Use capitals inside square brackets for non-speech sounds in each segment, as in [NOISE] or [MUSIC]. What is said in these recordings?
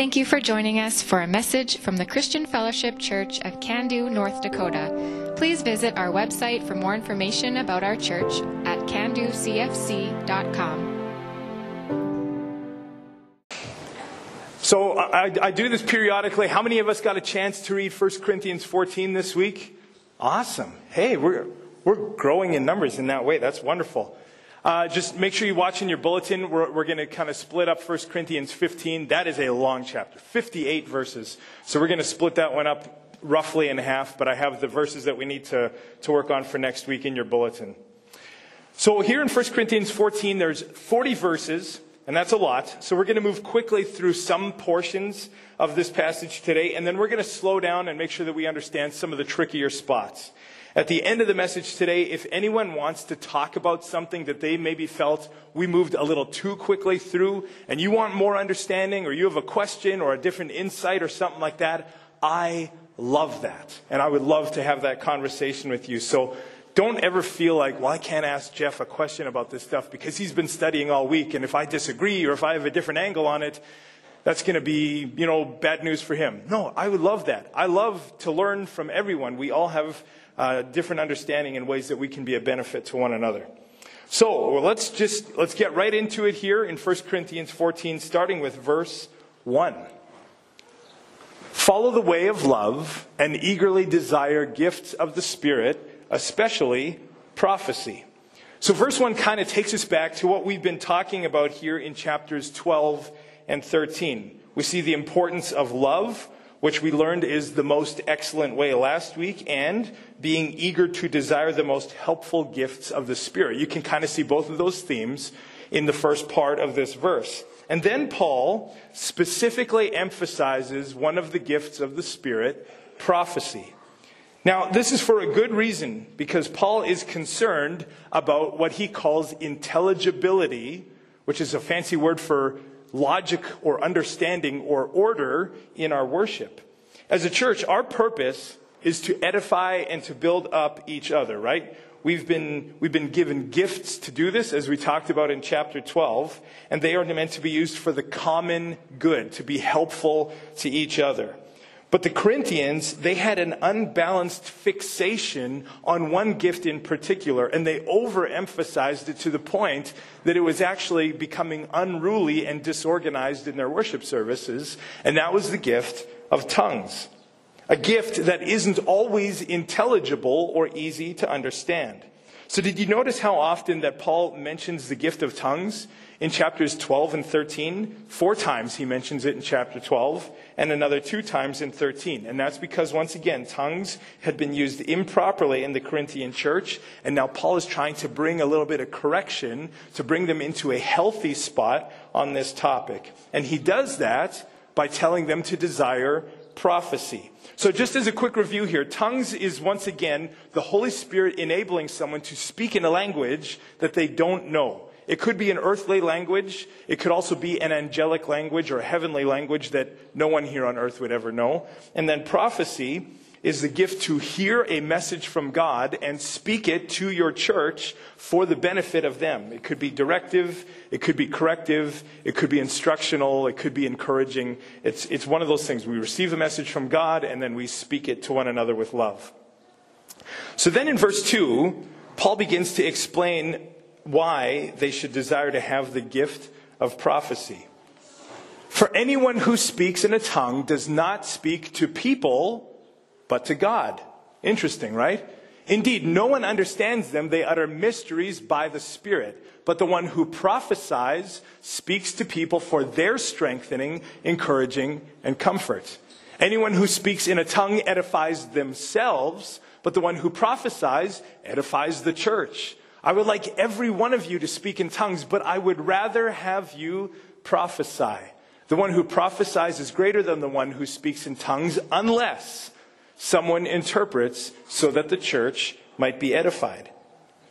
Thank you for joining us for a message from the Christian Fellowship Church of Cando, North Dakota. Please visit our website for more information about our church at candocfc.com. So I, I, do this periodically. How many of us got a chance to read 1 Corinthians 14 this week? Awesome. Hey, we're, we're growing in numbers in that way. That's wonderful. Uh, just make sure you watch in your bulletin. We're, we're going to kind of split up 1 Corinthians 15. That is a long chapter, 58 verses. So we're going to split that one up roughly in half, but I have the verses that we need to, to work on for next week in your bulletin. So here in 1 Corinthians 14, there's 40 verses, and that's a lot. So we're going to move quickly through some portions of this passage today, and then we're going to slow down and make sure that we understand some of the trickier spots. At the end of the message today, if anyone wants to talk about something that they maybe felt we moved a little too quickly through, and you want more understanding, or you have a question or a different insight or something like that, I love that. And I would love to have that conversation with you. So don't ever feel like, well, I can't ask Jeff a question about this stuff because he's been studying all week, and if I disagree or if I have a different angle on it, that's going to be, you know, bad news for him. No, I would love that. I love to learn from everyone. We all have uh, different understanding in ways that we can be a benefit to one another. So well, let's just let's get right into it here in 1 Corinthians 14, starting with verse 1. Follow the way of love and eagerly desire gifts of the Spirit, especially prophecy. So, verse 1 kind of takes us back to what we've been talking about here in chapters 12 and 13. We see the importance of love, which we learned is the most excellent way last week, and being eager to desire the most helpful gifts of the Spirit. You can kind of see both of those themes in the first part of this verse. And then Paul specifically emphasizes one of the gifts of the Spirit, prophecy. Now, this is for a good reason, because Paul is concerned about what he calls intelligibility, which is a fancy word for logic or understanding or order in our worship. As a church, our purpose is to edify and to build up each other, right? We've been, we've been given gifts to do this, as we talked about in chapter 12, and they are meant to be used for the common good, to be helpful to each other. But the Corinthians, they had an unbalanced fixation on one gift in particular, and they overemphasized it to the point that it was actually becoming unruly and disorganized in their worship services, and that was the gift of tongues. A gift that isn't always intelligible or easy to understand. So, did you notice how often that Paul mentions the gift of tongues? In chapters 12 and 13. Four times he mentions it in chapter 12, and another two times in 13. And that's because, once again, tongues had been used improperly in the Corinthian church, and now Paul is trying to bring a little bit of correction to bring them into a healthy spot on this topic. And he does that by telling them to desire prophecy. So, just as a quick review here, tongues is once again the Holy Spirit enabling someone to speak in a language that they don't know. It could be an earthly language. It could also be an angelic language or a heavenly language that no one here on earth would ever know. And then prophecy is the gift to hear a message from God and speak it to your church for the benefit of them. It could be directive, it could be corrective, it could be instructional, it could be encouraging. It's, it's one of those things. We receive a message from God and then we speak it to one another with love. So then in verse 2, Paul begins to explain why they should desire to have the gift of prophecy. For anyone who speaks in a tongue does not speak to people, but to God. Interesting, right? Indeed, no one understands them. They utter mysteries by the Spirit. But the one who prophesies speaks to people for their strengthening, encouraging, and comfort. Anyone who speaks in a tongue edifies themselves, but the one who prophesies edifies the church. I would like every one of you to speak in tongues, but I would rather have you prophesy. The one who prophesies is greater than the one who speaks in tongues, unless someone interprets so that the church might be edified.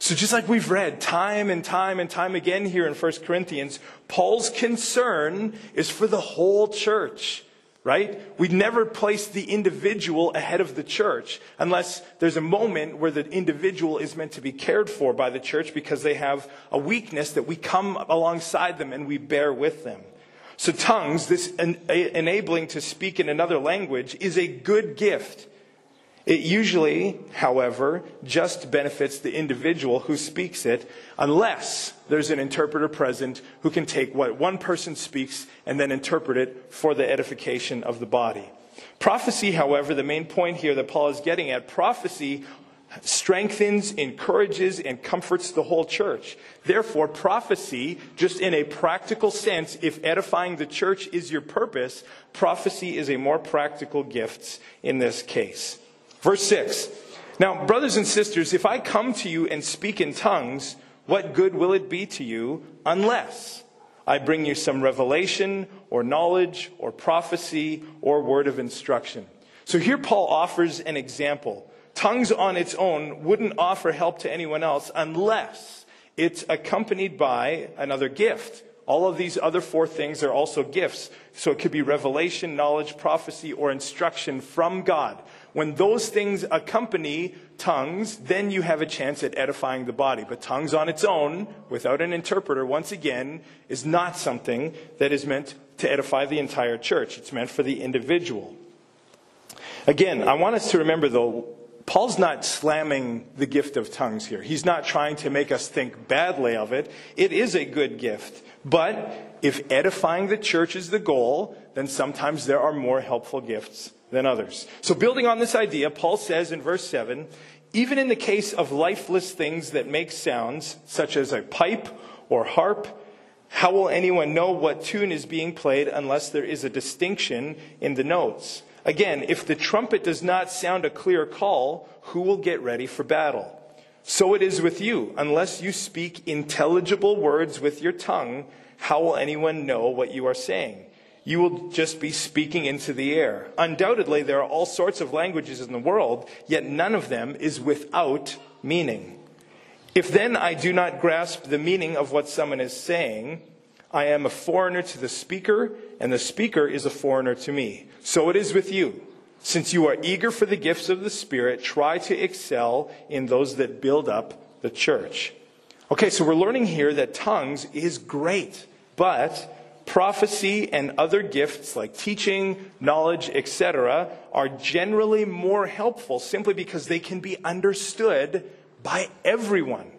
So, just like we've read time and time and time again here in 1 Corinthians, Paul's concern is for the whole church right? We never place the individual ahead of the church unless there's a moment where the individual is meant to be cared for by the church because they have a weakness that we come alongside them and we bear with them. So, tongues, this en- enabling to speak in another language, is a good gift. It usually, however, just benefits the individual who speaks it, unless there's an interpreter present who can take what one person speaks and then interpret it for the edification of the body. Prophecy, however, the main point here that Paul is getting at, prophecy strengthens, encourages, and comforts the whole church. Therefore, prophecy, just in a practical sense, if edifying the church is your purpose, prophecy is a more practical gift in this case. Verse 6. Now, brothers and sisters, if I come to you and speak in tongues, what good will it be to you unless I bring you some revelation or knowledge or prophecy or word of instruction? So here Paul offers an example Tongues on its own wouldn't offer help to anyone else unless it's accompanied by another gift. All of these other four things are also gifts. So it could be revelation, knowledge, prophecy, or instruction from God. When those things accompany tongues, then you have a chance at edifying the body. But tongues on its own, without an interpreter, once again, is not something that is meant to edify the entire church. It's meant for the individual. Again, I want us to remember, though, Paul's not slamming the gift of tongues here. He's not trying to make us think badly of it. It is a good gift. But if edifying the church is the goal, then sometimes there are more helpful gifts than others. So, building on this idea, Paul says in verse 7 even in the case of lifeless things that make sounds, such as a pipe or harp, how will anyone know what tune is being played unless there is a distinction in the notes? Again, if the trumpet does not sound a clear call, who will get ready for battle? So it is with you. Unless you speak intelligible words with your tongue, how will anyone know what you are saying? You will just be speaking into the air. Undoubtedly, there are all sorts of languages in the world, yet none of them is without meaning. If then I do not grasp the meaning of what someone is saying, I am a foreigner to the speaker, and the speaker is a foreigner to me. So it is with you. Since you are eager for the gifts of the Spirit, try to excel in those that build up the church. Okay, so we're learning here that tongues is great, but prophecy and other gifts like teaching, knowledge, etc., are generally more helpful simply because they can be understood by everyone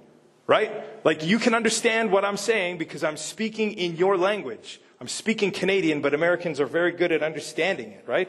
right? Like you can understand what I'm saying because I'm speaking in your language. I'm speaking Canadian, but Americans are very good at understanding it, right?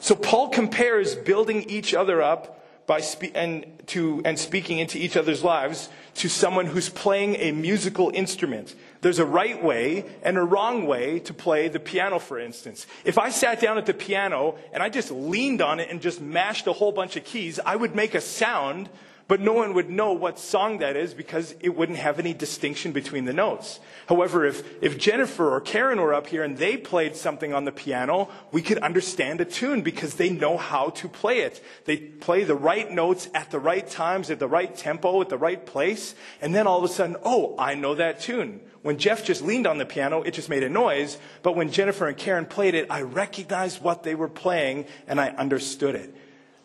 So Paul compares building each other up by spe- and to and speaking into each other's lives to someone who's playing a musical instrument. There's a right way and a wrong way to play the piano, for instance. If I sat down at the piano and I just leaned on it and just mashed a whole bunch of keys, I would make a sound but no one would know what song that is because it wouldn't have any distinction between the notes. However, if, if Jennifer or Karen were up here and they played something on the piano, we could understand a tune because they know how to play it. They play the right notes at the right times, at the right tempo, at the right place, and then all of a sudden, oh, I know that tune. When Jeff just leaned on the piano, it just made a noise, but when Jennifer and Karen played it, I recognized what they were playing and I understood it.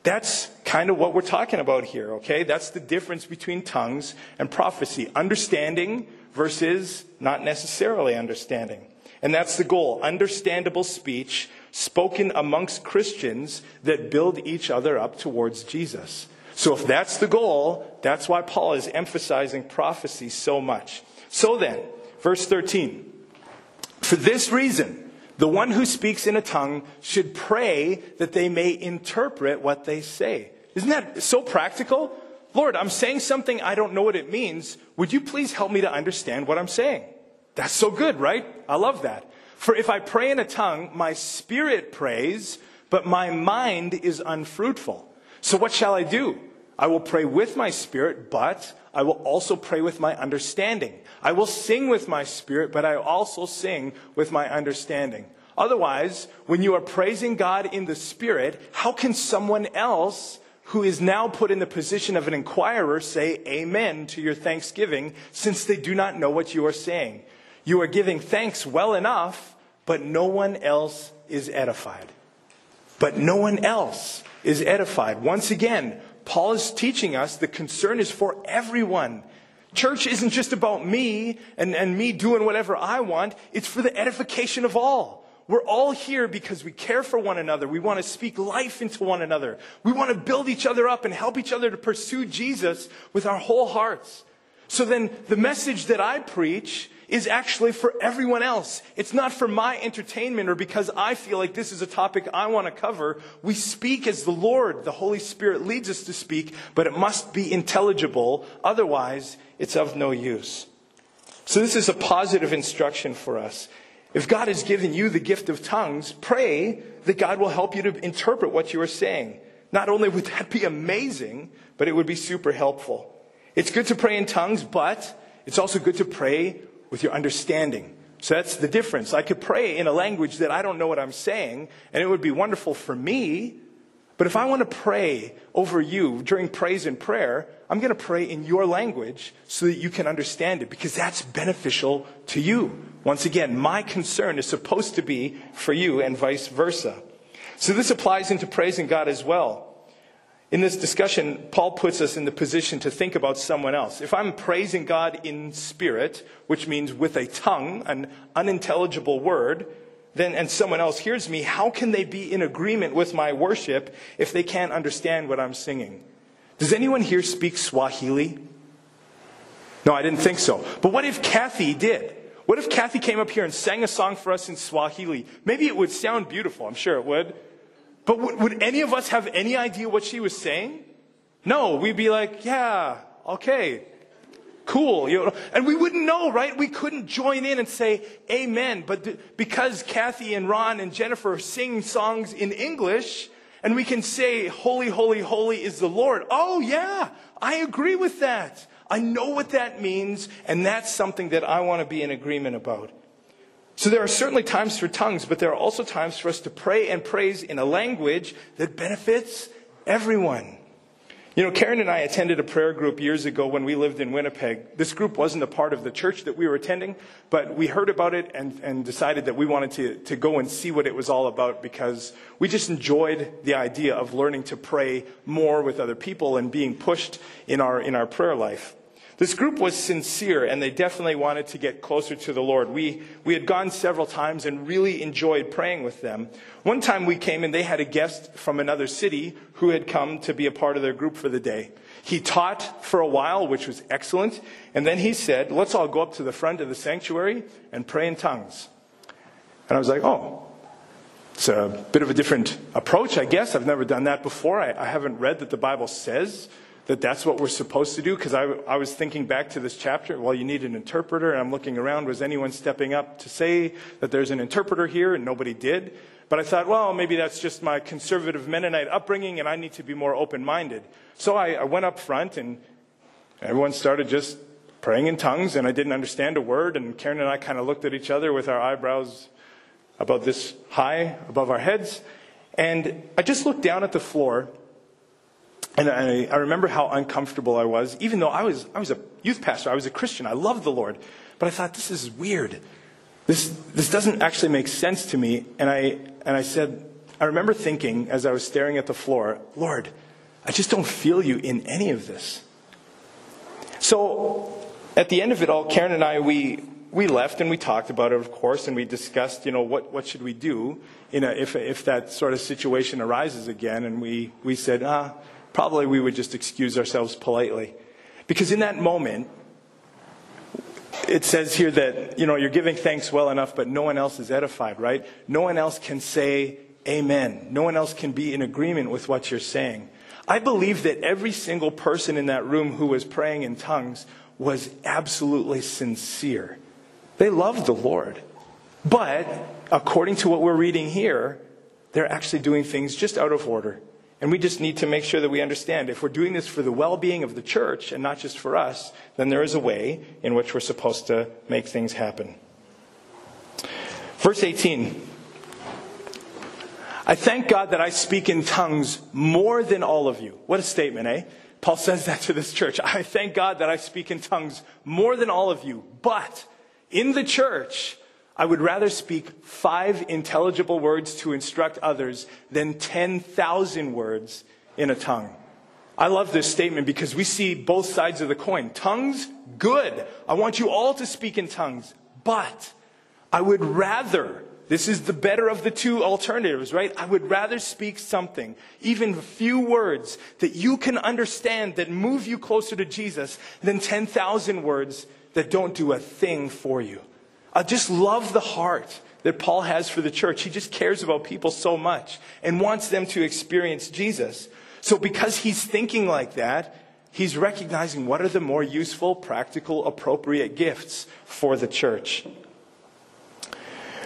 That's kind of what we're talking about here, okay? That's the difference between tongues and prophecy. Understanding versus not necessarily understanding. And that's the goal. Understandable speech spoken amongst Christians that build each other up towards Jesus. So if that's the goal, that's why Paul is emphasizing prophecy so much. So then, verse 13. For this reason, the one who speaks in a tongue should pray that they may interpret what they say. Isn't that so practical? Lord, I'm saying something I don't know what it means. Would you please help me to understand what I'm saying? That's so good, right? I love that. For if I pray in a tongue, my spirit prays, but my mind is unfruitful. So what shall I do? I will pray with my spirit, but I will also pray with my understanding. I will sing with my spirit, but I also sing with my understanding. Otherwise, when you are praising God in the spirit, how can someone else who is now put in the position of an inquirer say amen to your thanksgiving since they do not know what you are saying? You are giving thanks well enough, but no one else is edified. But no one else is edified. Once again, Paul is teaching us the concern is for everyone. Church isn't just about me and, and me doing whatever I want. It's for the edification of all. We're all here because we care for one another. We want to speak life into one another. We want to build each other up and help each other to pursue Jesus with our whole hearts. So then the message that I preach is actually for everyone else. It's not for my entertainment or because I feel like this is a topic I want to cover. We speak as the Lord, the Holy Spirit leads us to speak, but it must be intelligible. Otherwise, it's of no use. So this is a positive instruction for us. If God has given you the gift of tongues, pray that God will help you to interpret what you are saying. Not only would that be amazing, but it would be super helpful. It's good to pray in tongues, but it's also good to pray with your understanding. So that's the difference. I could pray in a language that I don't know what I'm saying, and it would be wonderful for me. But if I want to pray over you during praise and prayer, I'm going to pray in your language so that you can understand it because that's beneficial to you. Once again, my concern is supposed to be for you and vice versa. So this applies into praising God as well. In this discussion, Paul puts us in the position to think about someone else. If I'm praising God in spirit, which means with a tongue, an unintelligible word, then and someone else hears me, how can they be in agreement with my worship if they can't understand what I'm singing? Does anyone here speak Swahili? No, I didn't think so. But what if Kathy did? What if Kathy came up here and sang a song for us in Swahili? Maybe it would sound beautiful. I'm sure it would. But would, would any of us have any idea what she was saying? No, we'd be like, yeah, okay, cool. You know, and we wouldn't know, right? We couldn't join in and say amen. But th- because Kathy and Ron and Jennifer sing songs in English, and we can say, holy, holy, holy is the Lord. Oh yeah, I agree with that. I know what that means, and that's something that I want to be in agreement about. So there are certainly times for tongues, but there are also times for us to pray and praise in a language that benefits everyone. You know, Karen and I attended a prayer group years ago when we lived in Winnipeg. This group wasn't a part of the church that we were attending, but we heard about it and, and decided that we wanted to, to go and see what it was all about because we just enjoyed the idea of learning to pray more with other people and being pushed in our, in our prayer life. This group was sincere and they definitely wanted to get closer to the Lord. We, we had gone several times and really enjoyed praying with them. One time we came and they had a guest from another city who had come to be a part of their group for the day. He taught for a while, which was excellent, and then he said, let's all go up to the front of the sanctuary and pray in tongues. And I was like, oh, it's a bit of a different approach, I guess. I've never done that before. I, I haven't read that the Bible says that that's what we're supposed to do? Because I, I was thinking back to this chapter. Well, you need an interpreter, and I'm looking around. Was anyone stepping up to say that there's an interpreter here? And nobody did. But I thought, well, maybe that's just my conservative Mennonite upbringing, and I need to be more open minded. So I, I went up front, and everyone started just praying in tongues, and I didn't understand a word. And Karen and I kind of looked at each other with our eyebrows about this high above our heads. And I just looked down at the floor and I, I, remember how uncomfortable I was, even though I was, I was a youth pastor, I was a Christian, I loved the Lord. But I thought, this is weird. This, this doesn't actually make sense to me. And I, and I said, I remember thinking as I was staring at the floor, Lord, I just don't feel you in any of this. So at the end of it all, Karen and I, we, we left and we talked about it, of course, and we discussed, you know, what, what should we do a, if, if that sort of situation arises again. And we, we said, ah, probably we would just excuse ourselves politely. Because in that moment, it says here that, you know, you're giving thanks well enough, but no one else is edified, right? No one else can say amen. No one else can be in agreement with what you're saying. I believe that every single person in that room who was praying in tongues was absolutely sincere. They loved the Lord. But according to what we're reading here, they're actually doing things just out of order. And we just need to make sure that we understand if we're doing this for the well being of the church and not just for us, then there is a way in which we're supposed to make things happen. Verse 18 I thank God that I speak in tongues more than all of you. What a statement, eh? Paul says that to this church. I thank God that I speak in tongues more than all of you. But in the church, I would rather speak five intelligible words to instruct others than 10,000 words in a tongue. I love this statement because we see both sides of the coin. Tongues, good. I want you all to speak in tongues. But I would rather, this is the better of the two alternatives, right? I would rather speak something, even a few words that you can understand that move you closer to Jesus than 10,000 words that don't do a thing for you. I just love the heart that Paul has for the church. He just cares about people so much and wants them to experience Jesus. So because he's thinking like that, he's recognizing what are the more useful, practical, appropriate gifts for the church.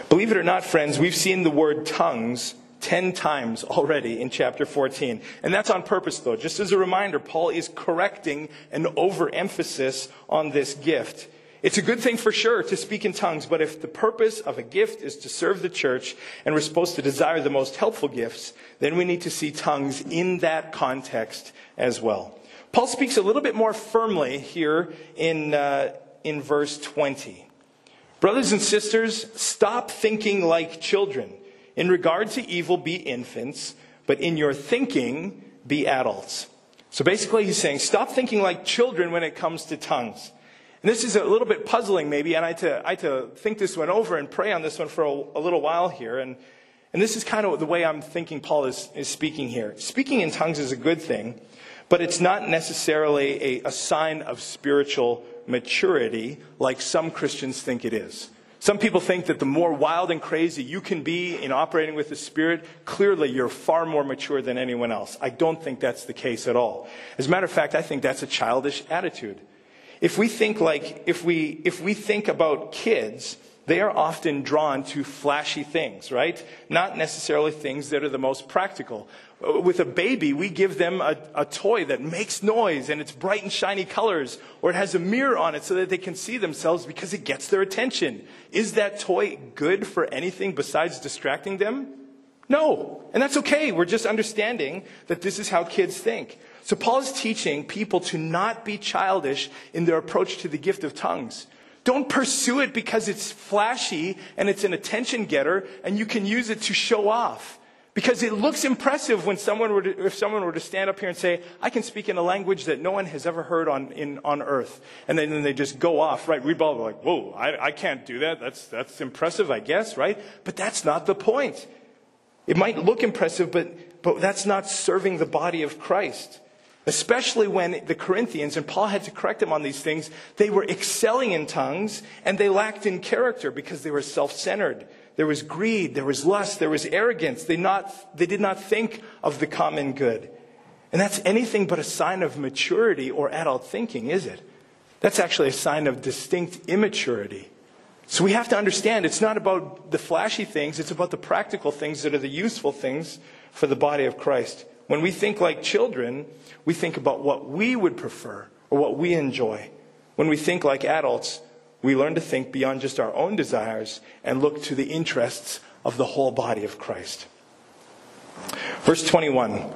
Believe it or not, friends, we've seen the word tongues 10 times already in chapter 14. And that's on purpose, though. Just as a reminder, Paul is correcting an overemphasis on this gift. It's a good thing for sure to speak in tongues, but if the purpose of a gift is to serve the church and we're supposed to desire the most helpful gifts, then we need to see tongues in that context as well. Paul speaks a little bit more firmly here in, uh, in verse 20. Brothers and sisters, stop thinking like children. In regard to evil, be infants, but in your thinking, be adults. So basically, he's saying, stop thinking like children when it comes to tongues. And this is a little bit puzzling, maybe, and I had to, I had to think this one over and pray on this one for a, a little while here. And, and this is kind of the way I'm thinking Paul is, is speaking here. Speaking in tongues is a good thing, but it's not necessarily a, a sign of spiritual maturity like some Christians think it is. Some people think that the more wild and crazy you can be in operating with the Spirit, clearly you're far more mature than anyone else. I don't think that's the case at all. As a matter of fact, I think that's a childish attitude. If we think like, if we, if we think about kids, they are often drawn to flashy things, right? Not necessarily things that are the most practical. Uh, with a baby, we give them a, a, toy that makes noise and it's bright and shiny colors, or it has a mirror on it so that they can see themselves because it gets their attention. Is that toy good for anything besides distracting them? No. And that's okay. We're just understanding that this is how kids think. So Paul is teaching people to not be childish in their approach to the gift of tongues. Don't pursue it because it's flashy and it's an attention getter and you can use it to show off. Because it looks impressive when someone were to, if someone were to stand up here and say, I can speak in a language that no one has ever heard on, in, on earth. And then, then they just go off, right? Read Bible, like, whoa, I, I can't do that. That's, that's impressive, I guess, right? But that's not the point. It might look impressive, but, but that's not serving the body of Christ. Especially when the Corinthians, and Paul had to correct them on these things, they were excelling in tongues and they lacked in character because they were self centered. There was greed, there was lust, there was arrogance. They, not, they did not think of the common good. And that's anything but a sign of maturity or adult thinking, is it? That's actually a sign of distinct immaturity. So we have to understand it's not about the flashy things, it's about the practical things that are the useful things for the body of Christ. When we think like children, we think about what we would prefer or what we enjoy. When we think like adults, we learn to think beyond just our own desires and look to the interests of the whole body of Christ. Verse 21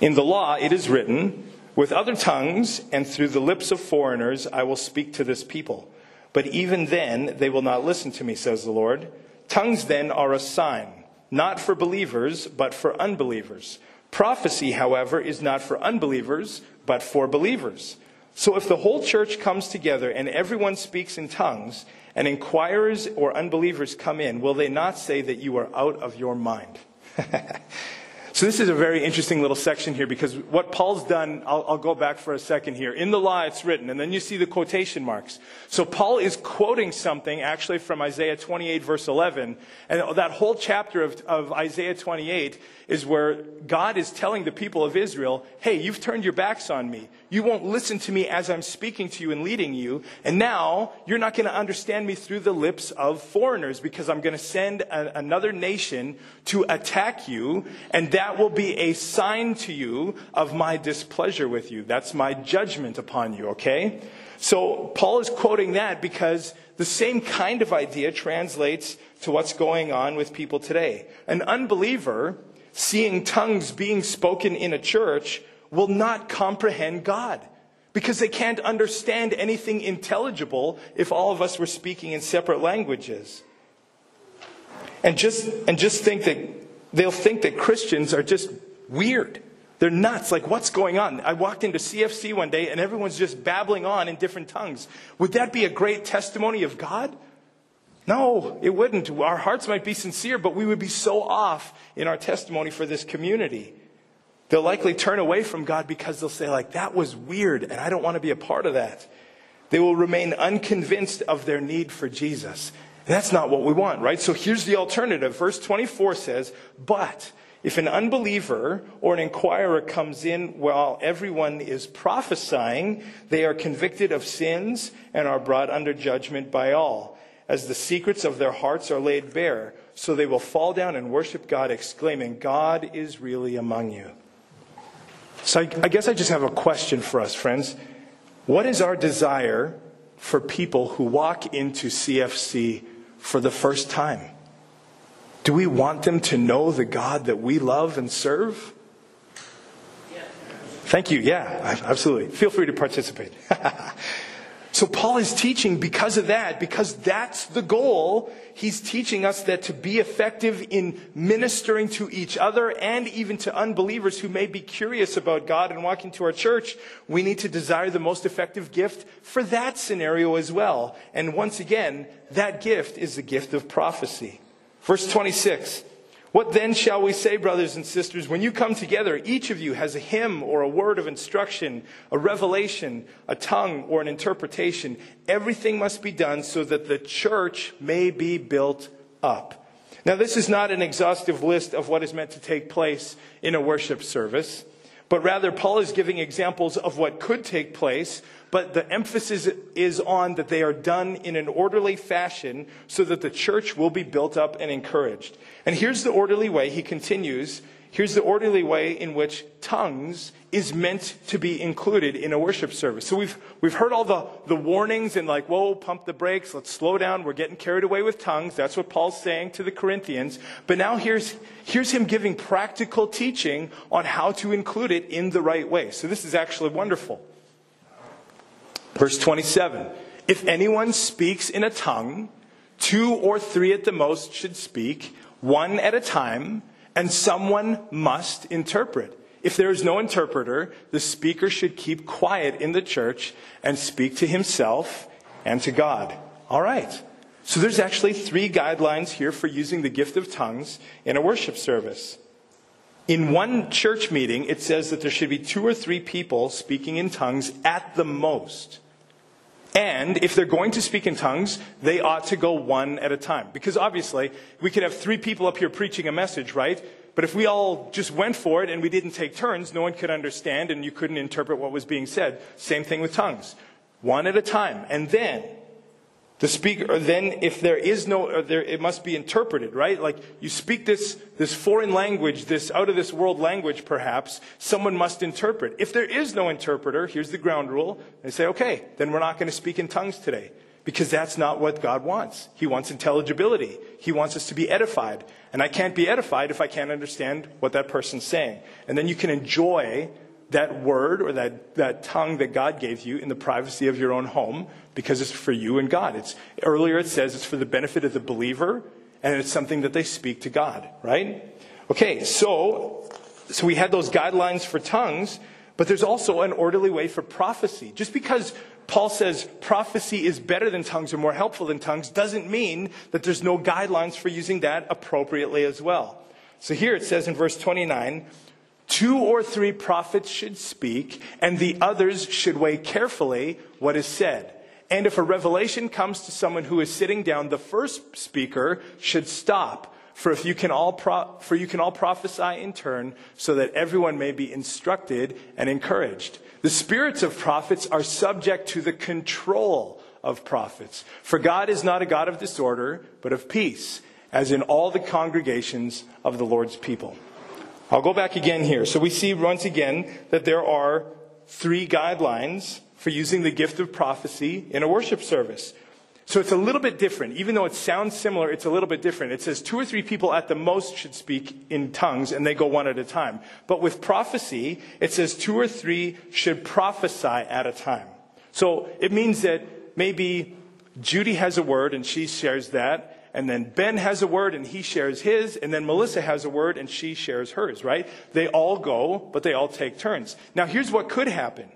In the law it is written, With other tongues and through the lips of foreigners I will speak to this people. But even then they will not listen to me, says the Lord. Tongues then are a sign, not for believers, but for unbelievers. Prophecy, however, is not for unbelievers, but for believers. So if the whole church comes together and everyone speaks in tongues, and inquirers or unbelievers come in, will they not say that you are out of your mind? [LAUGHS] So this is a very interesting little section here because what Paul's done, I'll, I'll, go back for a second here. In the law, it's written, and then you see the quotation marks. So Paul is quoting something actually from Isaiah 28 verse 11. And that whole chapter of, of Isaiah 28 is where God is telling the people of Israel, hey, you've turned your backs on me. You won't listen to me as I'm speaking to you and leading you. And now you're not going to understand me through the lips of foreigners because I'm going to send a, another nation to attack you. And that will be a sign to you of my displeasure with you. That's my judgment upon you, okay? So Paul is quoting that because the same kind of idea translates to what's going on with people today. An unbeliever seeing tongues being spoken in a church will not comprehend God because they can't understand anything intelligible if all of us were speaking in separate languages. And just, and just think that they'll think that Christians are just weird. They're nuts. Like, what's going on? I walked into CFC one day and everyone's just babbling on in different tongues. Would that be a great testimony of God? No, it wouldn't. Our hearts might be sincere, but we would be so off in our testimony for this community. They'll likely turn away from God because they'll say, like, that was weird and I don't want to be a part of that. They will remain unconvinced of their need for Jesus. That's not what we want, right? So here's the alternative. Verse 24 says, But if an unbeliever or an inquirer comes in while everyone is prophesying, they are convicted of sins and are brought under judgment by all, as the secrets of their hearts are laid bare. So they will fall down and worship God, exclaiming, God is really among you. So I guess I just have a question for us, friends. What is our desire for people who walk into CFC for the first time? Do we want them to know the God that we love and serve? Thank you. Yeah, absolutely. Feel free to participate. [LAUGHS] So Paul is teaching because of that, because that's the goal. He's teaching us that to be effective in ministering to each other and even to unbelievers who may be curious about God and walking to our church, we need to desire the most effective gift for that scenario as well. And once again, that gift is the gift of prophecy. Verse 26. What then shall we say, brothers and sisters? When you come together, each of you has a hymn or a word of instruction, a revelation, a tongue, or an interpretation. Everything must be done so that the church may be built up. Now, this is not an exhaustive list of what is meant to take place in a worship service, but rather, Paul is giving examples of what could take place but the emphasis is on that they are done in an orderly fashion so that the church will be built up and encouraged. And here's the orderly way, he continues. Here's the orderly way in which tongues is meant to be included in a worship service. So we've, we've heard all the, the warnings and like, whoa, pump the brakes, let's slow down, we're getting carried away with tongues. That's what Paul's saying to the Corinthians. But now here's, here's him giving practical teaching on how to include it in the right way. So this is actually wonderful. Verse 27 If anyone speaks in a tongue, two or three at the most should speak, one at a time, and someone must interpret. If there is no interpreter, the speaker should keep quiet in the church and speak to himself and to God. All right. So there's actually three guidelines here for using the gift of tongues in a worship service. In one church meeting, it says that there should be two or three people speaking in tongues at the most. And if they're going to speak in tongues, they ought to go one at a time. Because obviously, we could have three people up here preaching a message, right? But if we all just went for it and we didn't take turns, no one could understand and you couldn't interpret what was being said. Same thing with tongues. One at a time. And then, the speaker, then if there is no, there, it must be interpreted, right? Like you speak this, this foreign language, this out of this world language perhaps, someone must interpret. If there is no interpreter, here's the ground rule. They say, okay, then we're not going to speak in tongues today. Because that's not what God wants. He wants intelligibility. He wants us to be edified. And I can't be edified if I can't understand what that person's saying. And then you can enjoy that word or that, that tongue that God gave you in the privacy of your own home because it's for you and God. It's, earlier it says it's for the benefit of the believer and it's something that they speak to God, right? Okay, so, so we had those guidelines for tongues, but there's also an orderly way for prophecy. Just because Paul says prophecy is better than tongues or more helpful than tongues doesn't mean that there's no guidelines for using that appropriately as well. So here it says in verse 29, Two or three prophets should speak, and the others should weigh carefully what is said. And if a revelation comes to someone who is sitting down, the first speaker should stop. For if you can all pro- for you can all prophesy in turn, so that everyone may be instructed and encouraged. The spirits of prophets are subject to the control of prophets. For God is not a God of disorder, but of peace, as in all the congregations of the Lord's people. I'll go back again here. So we see once again that there are three guidelines for using the gift of prophecy in a worship service. So it's a little bit different. Even though it sounds similar, it's a little bit different. It says two or three people at the most should speak in tongues and they go one at a time. But with prophecy, it says two or three should prophesy at a time. So it means that maybe Judy has a word and she shares that and then Ben has a word and he shares his, and then Melissa has a word and she shares hers, right? They all go, but they all take turns. Now, here's what could happen.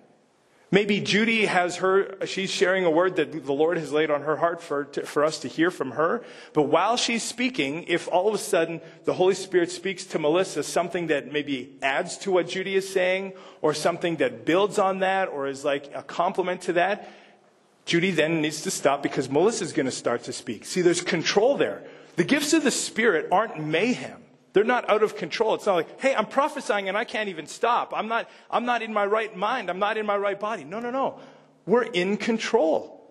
Maybe Judy has her, she's sharing a word that the Lord has laid on her heart for, to, for us to hear from her. But while she's speaking, if all of a sudden the Holy Spirit speaks to Melissa something that maybe adds to what Judy is saying, or something that builds on that, or is like a complement to that, Judy then needs to stop because Melissa's going to start to speak. See, there's control there. The gifts of the Spirit aren't mayhem. They're not out of control. It's not like, hey, I'm prophesying and I can't even stop. I'm not, I'm not in my right mind. I'm not in my right body. No, no, no. We're in control.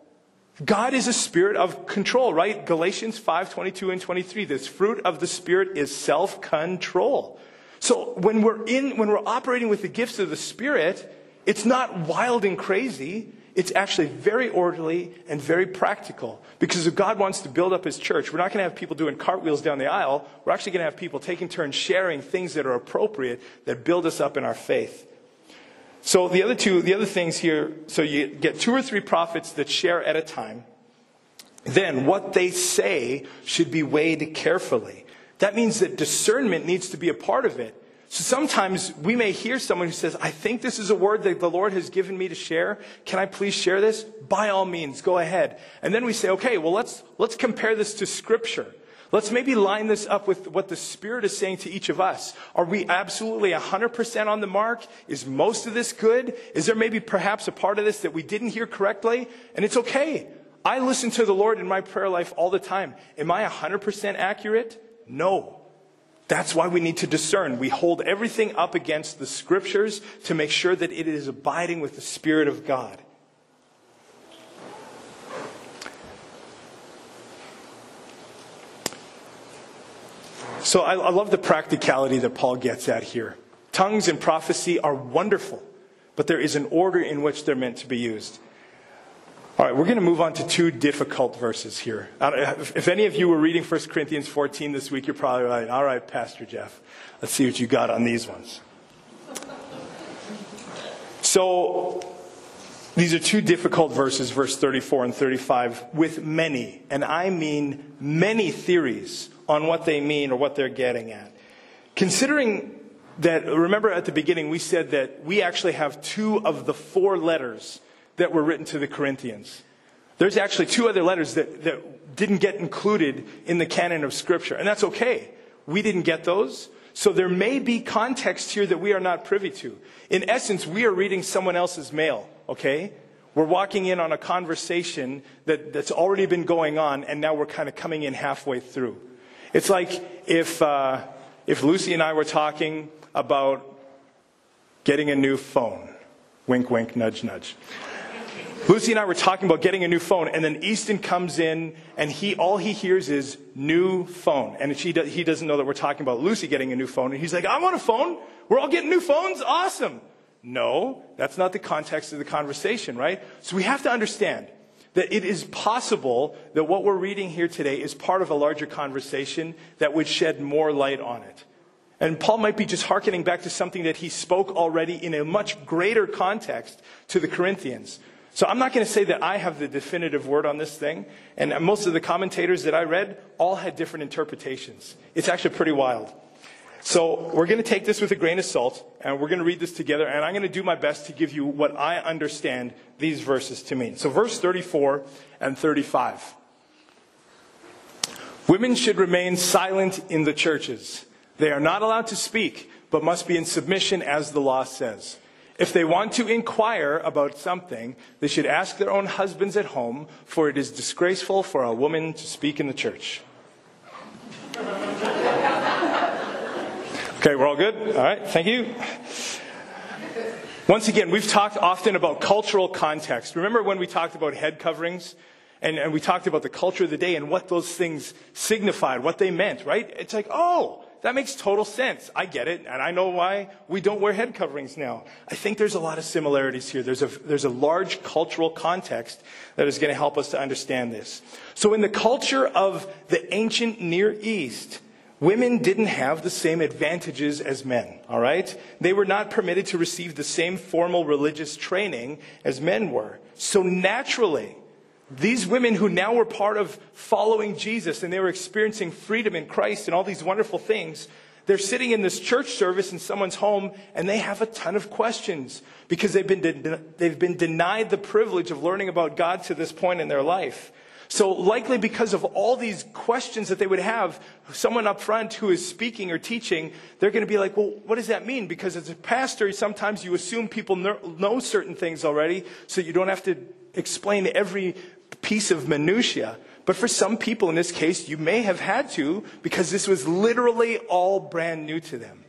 God is a spirit of control, right? Galatians 5, 22 and 23. This fruit of the Spirit is self-control. So when we're in, when we're operating with the gifts of the Spirit, it's not wild and crazy. It's actually very orderly and very practical because if God wants to build up his church, we're not going to have people doing cartwheels down the aisle. We're actually going to have people taking turns sharing things that are appropriate that build us up in our faith. So the other two, the other things here, so you get two or three prophets that share at a time. Then what they say should be weighed carefully. That means that discernment needs to be a part of it. So sometimes we may hear someone who says, I think this is a word that the Lord has given me to share. Can I please share this? By all means, go ahead. And then we say, okay, well, let's, let's compare this to scripture. Let's maybe line this up with what the Spirit is saying to each of us. Are we absolutely 100% on the mark? Is most of this good? Is there maybe perhaps a part of this that we didn't hear correctly? And it's okay. I listen to the Lord in my prayer life all the time. Am I 100% accurate? No. That's why we need to discern. We hold everything up against the scriptures to make sure that it is abiding with the Spirit of God. So I, I, love the practicality that Paul gets at here. Tongues and prophecy are wonderful, but there is an order in which they're meant to be used. All right, we're going to move on to two difficult verses here. Uh, if any of you were reading 1 Corinthians 14 this week, you're probably like, all right, Pastor Jeff, let's see what you got on these ones. So, these are two difficult verses, verse 34 and 35, with many, and I mean many theories on what they mean or what they're getting at. Considering that, remember at the beginning, we said that we actually have two of the four letters that were written to the Corinthians. There's actually two other letters that, that didn't get included in the canon of Scripture, and that's okay. We didn't get those. So there may be context here that we are not privy to. In essence, we are reading someone else's mail, okay? We're walking in on a conversation that, that's already been going on, and now we're kind of coming in halfway through. It's like if, uh, if Lucy and I were talking about getting a new phone. Wink, wink, nudge, nudge. Lucy and I were talking about getting a new phone, and then Easton comes in, and he all he hears is new phone, and she he doesn't know that we're talking about Lucy getting a new phone, and he's like, "I want a phone. We're all getting new phones. Awesome." No, that's not the context of the conversation, right? So we have to understand that it is possible that what we're reading here today is part of a larger conversation that would shed more light on it. And Paul might be just hearkening back to something that he spoke already in a much greater context to the Corinthians. So I'm not going to say that I have the definitive word on this thing. And most of the commentators that I read all had different interpretations. It's actually pretty wild. So we're going to take this with a grain of salt and we're going to read this together and I'm going to do my best to give you what I understand these verses to mean. So verse 34 and 35. Women should remain silent in the churches. They are not allowed to speak, but must be in submission as the law says. If they want to inquire about something, they should ask their own husbands at home, for it is disgraceful for a woman to speak in the church. [LAUGHS] Okay, we're all good? All right, thank you. Once again, we've talked often about cultural context. Remember when we talked about head coverings? And, and we talked about the culture of the day and what those things signified, what they meant, right? It's like, oh, that makes total sense. I get it, and I know why we don't wear head coverings now. I think there's a lot of similarities here. There's a, there's a large cultural context that is going to help us to understand this. So, in the culture of the ancient Near East, women didn't have the same advantages as men, all right? They were not permitted to receive the same formal religious training as men were. So, naturally, these women who now were part of following Jesus and they were experiencing freedom in Christ and all these wonderful things, they're sitting in this church service in someone's home and they have a ton of questions because they've been, de- they've been denied the privilege of learning about God to this point in their life. So likely because of all these questions that they would have, someone up front who is speaking or teaching, they're going to be like, well, what does that mean? Because as a pastor, sometimes you assume people know certain things already, so you don't have to explain every piece of minutia. But for some people in this case, you may have had to because this was literally all brand new to them.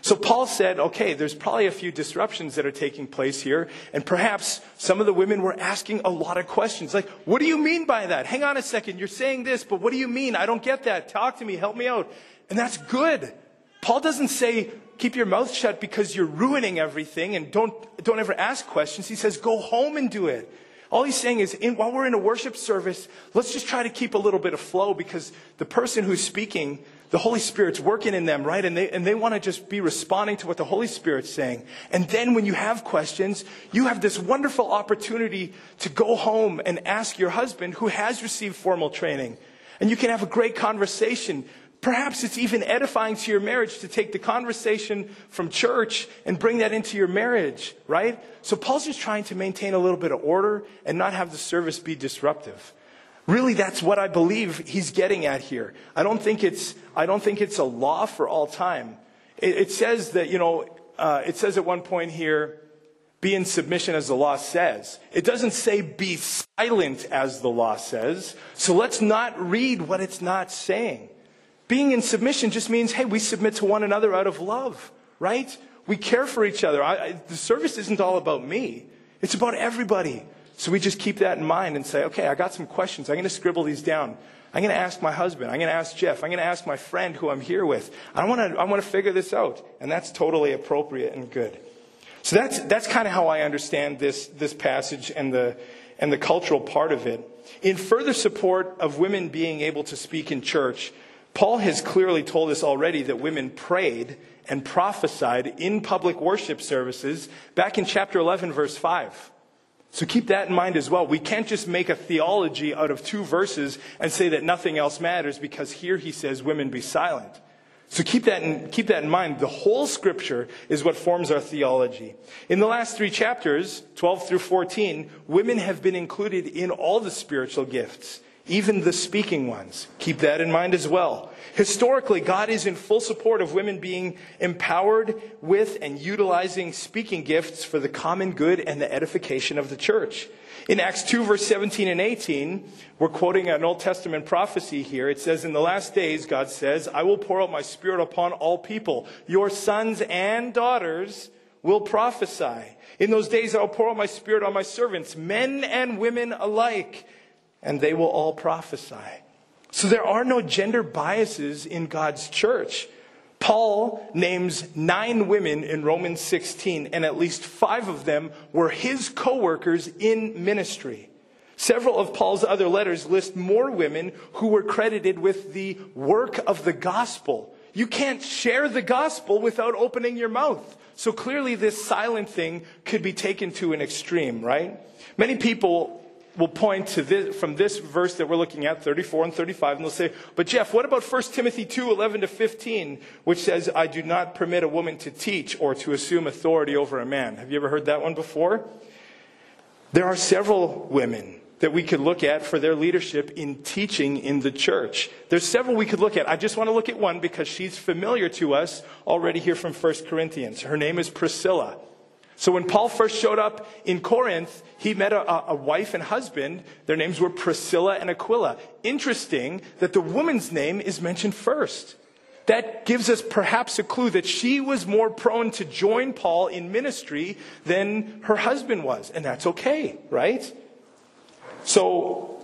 So Paul said, okay, there's probably a few disruptions that are taking place here, and perhaps some of the women were asking a lot of questions. Like, what do you mean by that? Hang on a second, you're saying this, but what do you mean? I don't get that. Talk to me, help me out. And that's good. Paul doesn't say, keep your mouth shut because you're ruining everything and don't, don't ever ask questions. He says, go home and do it. All he's saying is, in, while we're in a worship service, let's just try to keep a little bit of flow because the person who's speaking the Holy Spirit's working in them, right? And they, and they want to just be responding to what the Holy Spirit's saying. And then when you have questions, you have this wonderful opportunity to go home and ask your husband who has received formal training. And you can have a great conversation. Perhaps it's even edifying to your marriage to take the conversation from church and bring that into your marriage, right? So Paul's just trying to maintain a little bit of order and not have the service be disruptive. Really, that's what I believe he's getting at here. I don't think it's, I don't think it's a law for all time. It, it says that, you know, uh, it says at one point here, be in submission as the law says. It doesn't say be silent as the law says. So let's not read what it's not saying. Being in submission just means, hey, we submit to one another out of love, right? We care for each other. I, I, the service isn't all about me. It's about everybody. So we just keep that in mind and say, okay, I got some questions. I'm going to scribble these down. I'm going to ask my husband. I'm going to ask Jeff. I'm going to ask my friend who I'm here with. I want to, I want to figure this out. And that's totally appropriate and good. So that's, that's kind of how I understand this, this passage and the, and the cultural part of it. In further support of women being able to speak in church, Paul has clearly told us already that women prayed and prophesied in public worship services back in chapter 11, verse 5. So keep that in mind as well. We can't just make a theology out of two verses and say that nothing else matters because here he says, women be silent. So keep that, in, keep that in mind. The whole scripture is what forms our theology. In the last three chapters, 12 through 14, women have been included in all the spiritual gifts even the speaking ones. Keep that in mind as well. Historically, God is in full support of women being empowered with and utilizing speaking gifts for the common good and the edification of the church. In Acts 2, verse 17 and 18, we're quoting an Old Testament prophecy here. It says, In the last days, God says, I will pour out my spirit upon all people. Your sons and daughters will prophesy. In those days, I will pour out my spirit on my servants, men and women alike and they will all prophesy. So there are no gender biases in God's church. Paul names nine women in Romans 16, and at least five of them were his co-workers in ministry. Several of Paul's other letters list more women who were credited with the work of the gospel. You can't share the gospel without opening your mouth. So clearly this silent thing could be taken to an extreme, right? Many people will point to this, from this verse that we're looking at, 34 and 35, and they'll say, but Jeff, what about 1 Timothy 2, 11 to 15, which says, I do not permit a woman to teach or to assume authority over a man. Have you ever heard that one before? There are several women that we could look at for their leadership in teaching in the church. There's several we could look at. I just want to look at one because she's familiar to us already here from 1 Corinthians. Her name is Priscilla. So when Paul first showed up in Corinth, he met a, a, wife and husband. Their names were Priscilla and Aquila. Interesting that the woman's name is mentioned first. That gives us perhaps a clue that she was more prone to join Paul in ministry than her husband was. And that's okay, right? So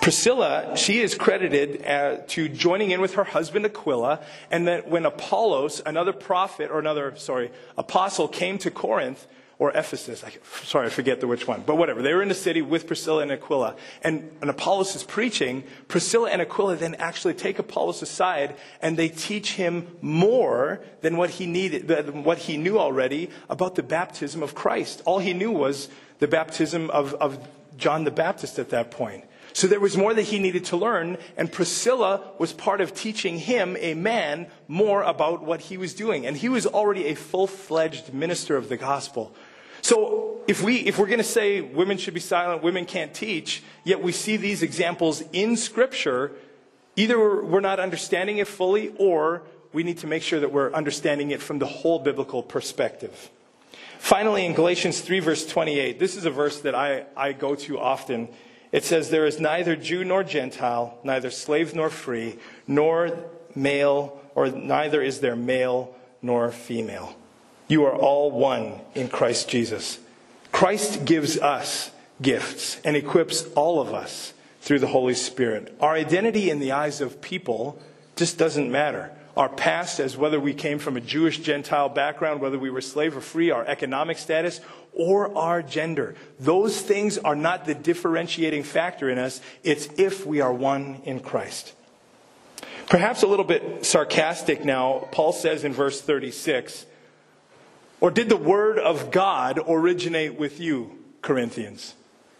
Priscilla, she is credited uh, to joining in with her husband Aquila, and that when Apollos, another prophet or another, sorry, apostle came to Corinth, or Ephesus, I, sorry, I forget the which one, but whatever. They were in the city with Priscilla and Aquila, and, and Apollos is preaching. Priscilla and Aquila then actually take Apollos aside, and they teach him more than what he needed, than what he knew already about the baptism of Christ. All he knew was the baptism of, of John the Baptist at that point. So there was more that he needed to learn, and Priscilla was part of teaching him, a man, more about what he was doing. And he was already a full fledged minister of the gospel. So if, we, if we're going to say women should be silent, women can't teach, yet we see these examples in Scripture, either we're not understanding it fully or we need to make sure that we're understanding it from the whole biblical perspective. Finally, in Galatians 3, verse 28, this is a verse that I, I go to often. It says, There is neither Jew nor Gentile, neither slave nor free, nor male, or neither is there male nor female. You are all one in Christ Jesus. Christ gives us gifts and equips all of us through the Holy Spirit. Our identity in the eyes of people just doesn't matter. Our past, as whether we came from a Jewish Gentile background, whether we were slave or free, our economic status, or our gender. Those things are not the differentiating factor in us. It's if we are one in Christ. Perhaps a little bit sarcastic now, Paul says in verse 36 Or did the word of God originate with you, Corinthians?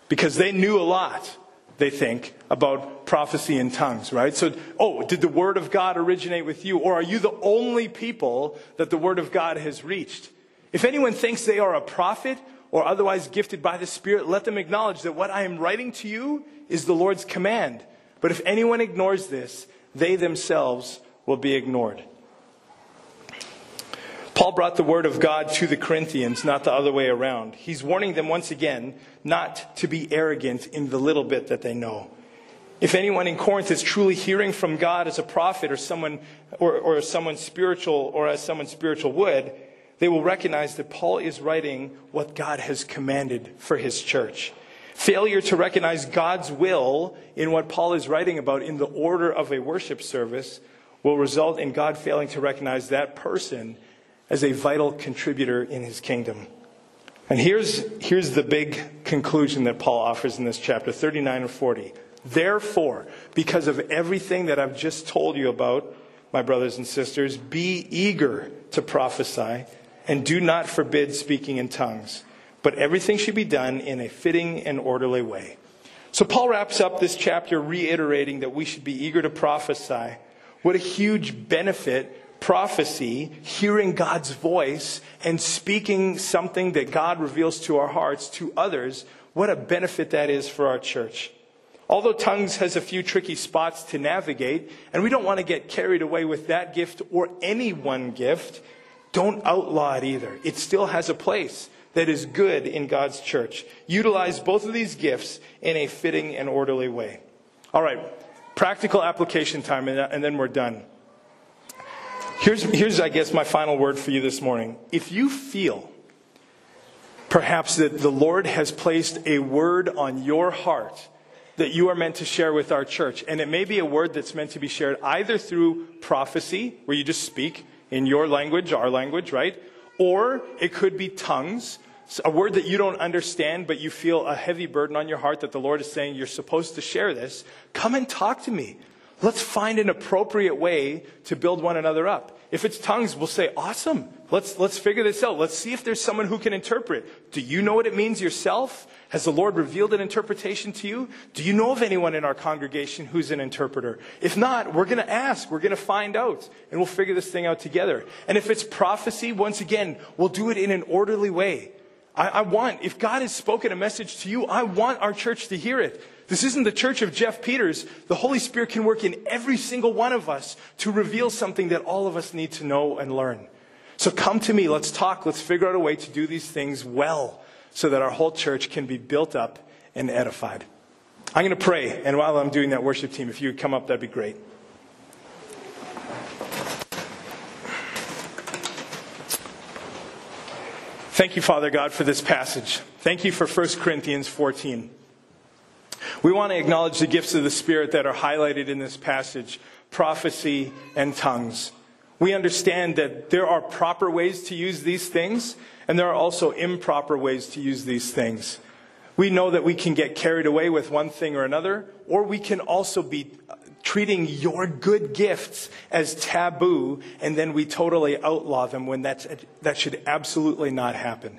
Because they knew a lot, they think, about prophecy in tongues, right? So, oh, did the word of God originate with you? Or are you the only people that the word of God has reached? If anyone thinks they are a prophet or otherwise gifted by the Spirit, let them acknowledge that what I am writing to you is the Lord's command. But if anyone ignores this, they themselves will be ignored. Paul brought the word of God to the Corinthians, not the other way around. He's warning them once again not to be arrogant in the little bit that they know. If anyone in Corinth is truly hearing from God as a prophet or someone or, or someone spiritual or as someone spiritual would, they will recognize that Paul is writing what God has commanded for his church. Failure to recognize God's will in what Paul is writing about in the order of a worship service will result in God failing to recognize that person as a vital contributor in his kingdom. And here's, here's the big conclusion that Paul offers in this chapter 39 and 40. Therefore, because of everything that I've just told you about, my brothers and sisters, be eager to prophesy and do not forbid speaking in tongues, but everything should be done in a fitting and orderly way. So Paul wraps up this chapter reiterating that we should be eager to prophesy. What a huge benefit prophecy, hearing God's voice and speaking something that God reveals to our hearts to others, what a benefit that is for our church. Although tongues has a few tricky spots to navigate, and we don't want to get carried away with that gift or any one gift, don't outlaw it either. It still has a place that is good in God's church. Utilize both of these gifts in a fitting and orderly way. All right, practical application time, and then we're done. Here's, here's, I guess, my final word for you this morning. If you feel perhaps that the Lord has placed a word on your heart that you are meant to share with our church, and it may be a word that's meant to be shared either through prophecy, where you just speak, in your language, our language, right? Or it could be tongues, a word that you don't understand, but you feel a heavy burden on your heart that the Lord is saying you're supposed to share this. Come and talk to me. Let's find an appropriate way to build one another up. If it's tongues, we'll say, awesome. Let's, let's figure this out. Let's see if there's someone who can interpret. Do you know what it means yourself? Has the Lord revealed an interpretation to you? Do you know of anyone in our congregation who's an interpreter? If not, we're going to ask. We're going to find out. And we'll figure this thing out together. And if it's prophecy, once again, we'll do it in an orderly way. I, I want, if God has spoken a message to you, I want our church to hear it. This isn't the church of Jeff Peters. The Holy Spirit can work in every single one of us to reveal something that all of us need to know and learn. So come to me. Let's talk. Let's figure out a way to do these things well so that our whole church can be built up and edified. I'm going to pray, and while I'm doing that, worship team, if you would come up, that'd be great. Thank you, Father God, for this passage. Thank you for 1 Corinthians 14. We want to acknowledge the gifts of the Spirit that are highlighted in this passage prophecy and tongues. We understand that there are proper ways to use these things, and there are also improper ways to use these things. We know that we can get carried away with one thing or another, or we can also be treating your good gifts as taboo, and then we totally outlaw them when that's, that should absolutely not happen.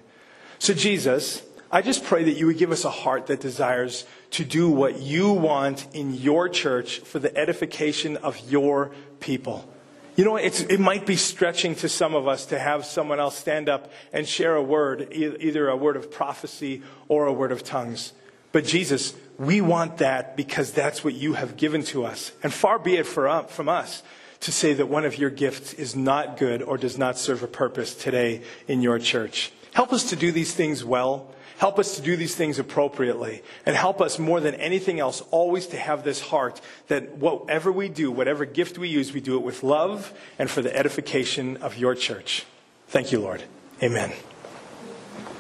So, Jesus, I just pray that you would give us a heart that desires to do what you want in your church for the edification of your people. You know, it might be stretching to some of us to have someone else stand up and share a word, either a word of prophecy or a word of tongues. But Jesus, we want that because that's what you have given to us. And far be it for, uh, from us to say that one of your gifts is not good or does not serve a purpose today in your church. Help us to do these things well. Help us to do these things appropriately. And help us more than anything else always to have this heart that whatever we do, whatever gift we use, we do it with love and for the edification of your church. Thank you, Lord. Amen.